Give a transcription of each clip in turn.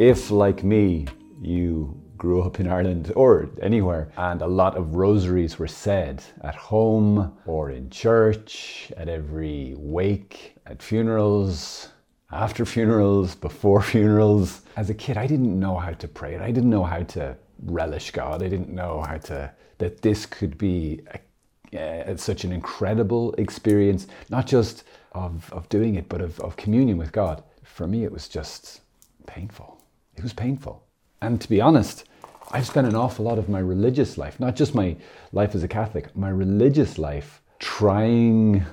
If, like me, you grew up in Ireland or anywhere, and a lot of rosaries were said at home or in church, at every wake, at funerals, after funerals, before funerals. As a kid, I didn't know how to pray. I didn't know how to relish God. I didn't know how to, that this could be a, uh, such an incredible experience, not just of, of doing it, but of, of communion with God. For me, it was just painful. It was painful. And to be honest, I've spent an awful lot of my religious life, not just my life as a Catholic, my religious life trying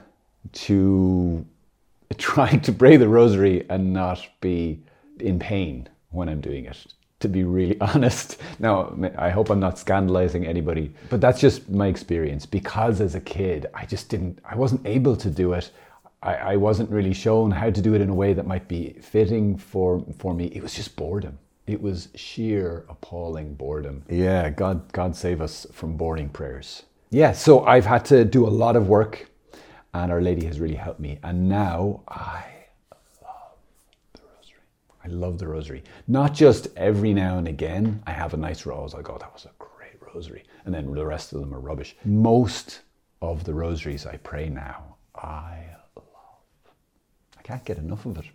to trying to pray the rosary and not be in pain when I'm doing it. To be really honest. Now, I hope I'm not scandalizing anybody, but that's just my experience because as a kid, I just didn't, I wasn't able to do it. I, I wasn't really shown how to do it in a way that might be fitting for, for me. It was just boredom. It was sheer appalling boredom. Yeah, God, God save us from boring prayers. Yeah, so I've had to do a lot of work, and Our Lady has really helped me. And now I love the Rosary. I love the Rosary. Not just every now and again I have a nice rose. I go, that was a great Rosary, and then the rest of them are rubbish. Most of the rosaries I pray now, I can't get enough of it.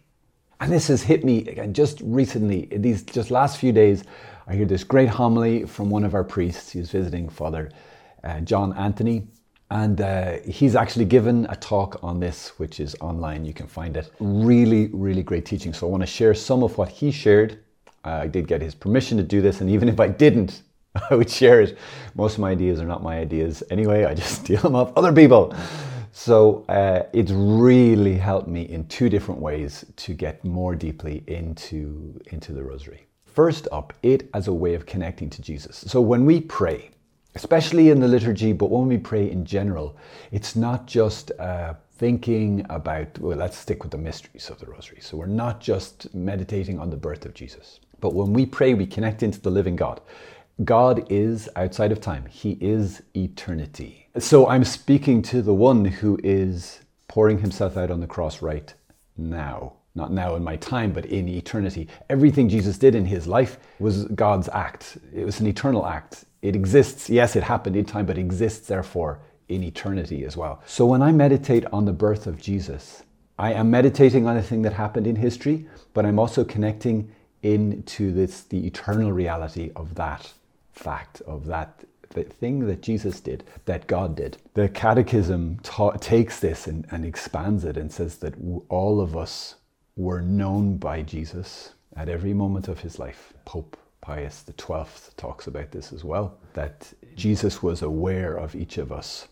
And this has hit me again just recently, these just last few days. I hear this great homily from one of our priests. He was visiting Father uh, John Anthony, and uh, he's actually given a talk on this, which is online. You can find it. Really, really great teaching. So I want to share some of what he shared. Uh, I did get his permission to do this, and even if I didn't, I would share it. Most of my ideas are not my ideas anyway. I just steal them off other people. So uh, it's really helped me in two different ways to get more deeply into, into the rosary. First up, it as a way of connecting to Jesus. So when we pray, especially in the liturgy, but when we pray in general, it's not just uh, thinking about, well, let's stick with the mysteries of the rosary. So we're not just meditating on the birth of Jesus. But when we pray, we connect into the living God. God is outside of time, He is eternity. So I'm speaking to the one who is pouring Himself out on the cross right now. Not now in my time, but in eternity. Everything Jesus did in his life was God's act. It was an eternal act. It exists, yes, it happened in time, but exists therefore in eternity as well. So when I meditate on the birth of Jesus, I am meditating on a thing that happened in history, but I'm also connecting into this the eternal reality of that fact of that the thing that Jesus did, that God did. The Catechism ta- takes this and, and expands it and says that all of us were known by Jesus at every moment of his life. Pope Pius XII talks about this as well, that Jesus was aware of each of us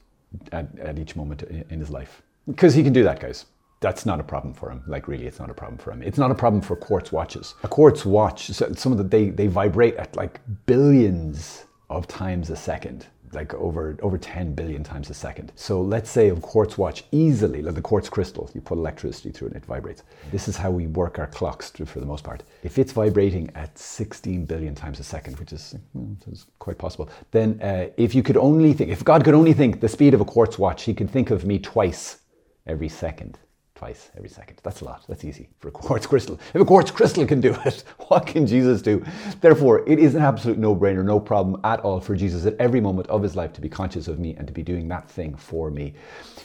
at, at each moment in his life. Because he can do that, guys that's not a problem for him. Like really, it's not a problem for him. It's not a problem for quartz watches. A quartz watch, some of the they they vibrate at like billions of times a second, like over over 10 billion times a second. So let's say a quartz watch easily, like the quartz crystal, you put electricity through it, it vibrates. This is how we work our clocks for the most part. If it's vibrating at 16 billion times a second, which is, well, is quite possible, then uh, if you could only think, if God could only think the speed of a quartz watch, He could think of me twice every second twice every second. That's a lot. That's easy for a quartz crystal. If a quartz crystal can do it, what can Jesus do? Therefore, it is an absolute no brainer, no problem at all for Jesus at every moment of his life to be conscious of me and to be doing that thing for me.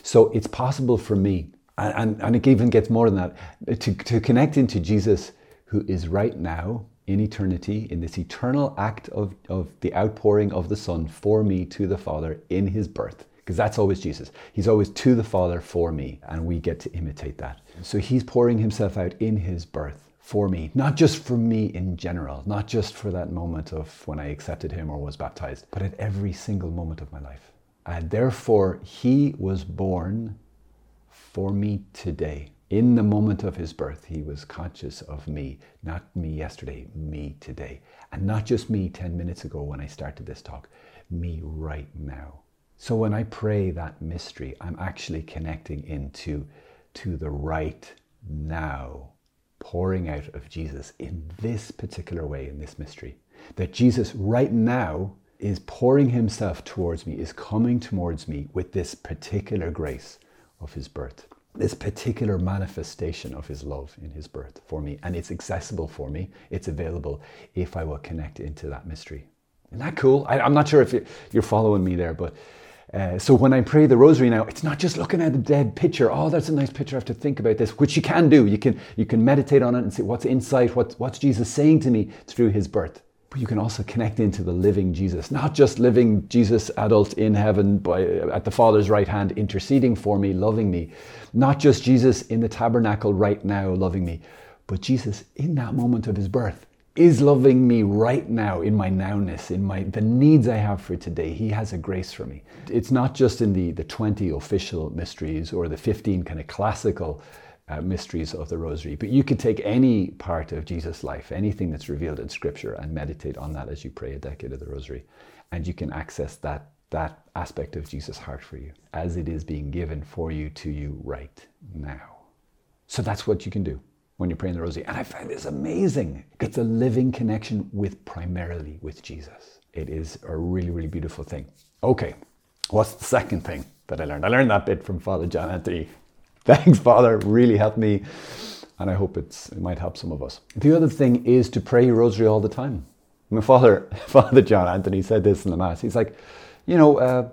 So it's possible for me, and, and, it even gets more than that, to, to connect into Jesus who is right now in eternity, in this eternal act of, of the outpouring of the Son for me to the Father in his birth because that's always Jesus. He's always to the Father for me, and we get to imitate that. So he's pouring himself out in his birth for me, not just for me in general, not just for that moment of when I accepted him or was baptized, but at every single moment of my life. And therefore, he was born for me today. In the moment of his birth, he was conscious of me, not me yesterday, me today. And not just me 10 minutes ago when I started this talk, me right now. So when I pray that mystery, I'm actually connecting into to the right now, pouring out of Jesus in this particular way in this mystery. That Jesus right now is pouring himself towards me, is coming towards me with this particular grace of his birth. this particular manifestation of his love in his birth for me. And it's accessible for me. It's available if I will connect into that mystery. Isn't that cool? I, am not sure if you're following me there, but uh, so when I pray the rosary now, it's not just looking at a dead picture. Oh, that's a nice picture. I have to think about this, which you can do. You can you can meditate on it and see what's inside. What, what's Jesus saying to me through His birth. But you can also connect into the living Jesus, not just living Jesus adult in heaven by, at the Father's right hand, interceding for me, loving me, not just Jesus in the tabernacle right now, loving me, but Jesus in that moment of His birth is loving me right now in my nowness, in my the needs I have for today. He has a grace for me. It's not just in the, the 20 official mysteries or the 15 kind of classical uh, mysteries of the Rosary, but you could take any part of Jesus' life, anything that's revealed in Scripture, and meditate on that as you pray a decade of the Rosary, and you can access that that aspect of Jesus' heart for you as it is being given for you to you right now. So that's what you can do when you're praying the rosary. And I find this amazing. It's a living connection with primarily with Jesus. It is a really, really beautiful thing. Okay, what's the second thing that I learned? I learned that bit from Father John Anthony. Thanks, Father. Really helped me. And I hope it's, it might help some of us. The other thing is to pray your rosary all the time. My father, Father John Anthony, said this in the Mass. He's like, you know, uh,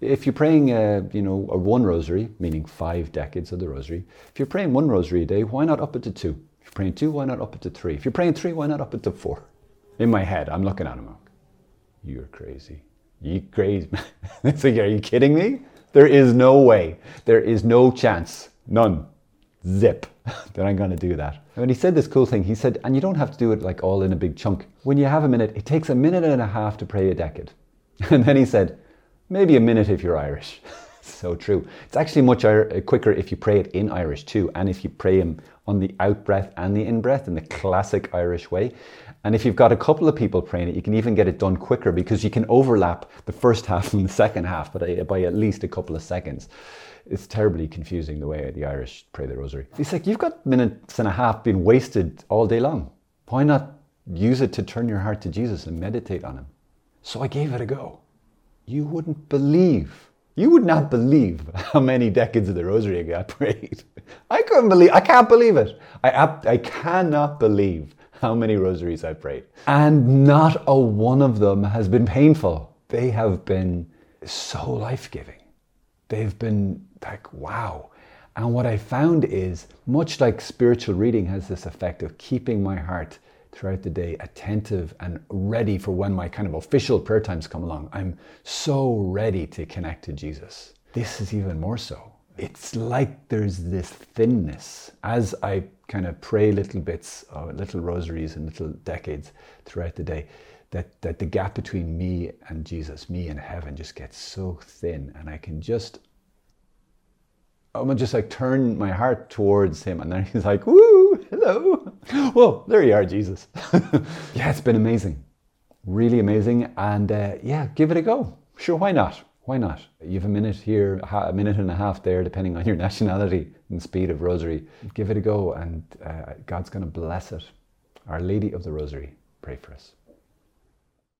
if you're praying, uh, you know, a one rosary, meaning five decades of the rosary, if you're praying one rosary a day, why not up it to two? If you're praying two, why not up it to three? If you're praying three, why not up it to four? In my head, I'm looking at him. Like, you're crazy. You crazy. it's like, are you kidding me? There is no way. There is no chance. None. Zip. that I'm going to do that. And he said this cool thing. He said, and you don't have to do it like all in a big chunk. When you have a minute, it takes a minute and a half to pray a decade. And then he said, maybe a minute if you're Irish. so true. It's actually much uh, quicker if you pray it in Irish too, and if you pray them on the out breath and the in breath in the classic Irish way. And if you've got a couple of people praying it, you can even get it done quicker because you can overlap the first half and the second half by, uh, by at least a couple of seconds. It's terribly confusing the way the Irish pray the rosary. It's like you've got minutes and a half being wasted all day long. Why not use it to turn your heart to Jesus and meditate on Him? So I gave it a go you wouldn't believe. You would not believe how many decades of the rosary I got prayed. I couldn't believe, I can't believe it. I, I cannot believe how many rosaries I prayed. And not a one of them has been painful. They have been so life giving. They've been like, wow. And what I found is, much like spiritual reading has this effect of keeping my heart throughout the day, attentive and ready for when my kind of official prayer times come along. I'm so ready to connect to Jesus. This is even more so. It's like there's this thinness as I kind of pray little bits, uh, little rosaries and little decades throughout the day. That, that the gap between me and Jesus, me and heaven, just gets so thin, and I can just I'm just like turn my heart towards him. And then he's like, woo, hello. Whoa, there you are, Jesus. yeah, it's been amazing. Really amazing. And uh, yeah, give it a go. Sure, why not? Why not? You have a minute here, a minute and a half there, depending on your nationality and speed of rosary. Give it a go, and uh, God's going to bless it. Our Lady of the Rosary, pray for us.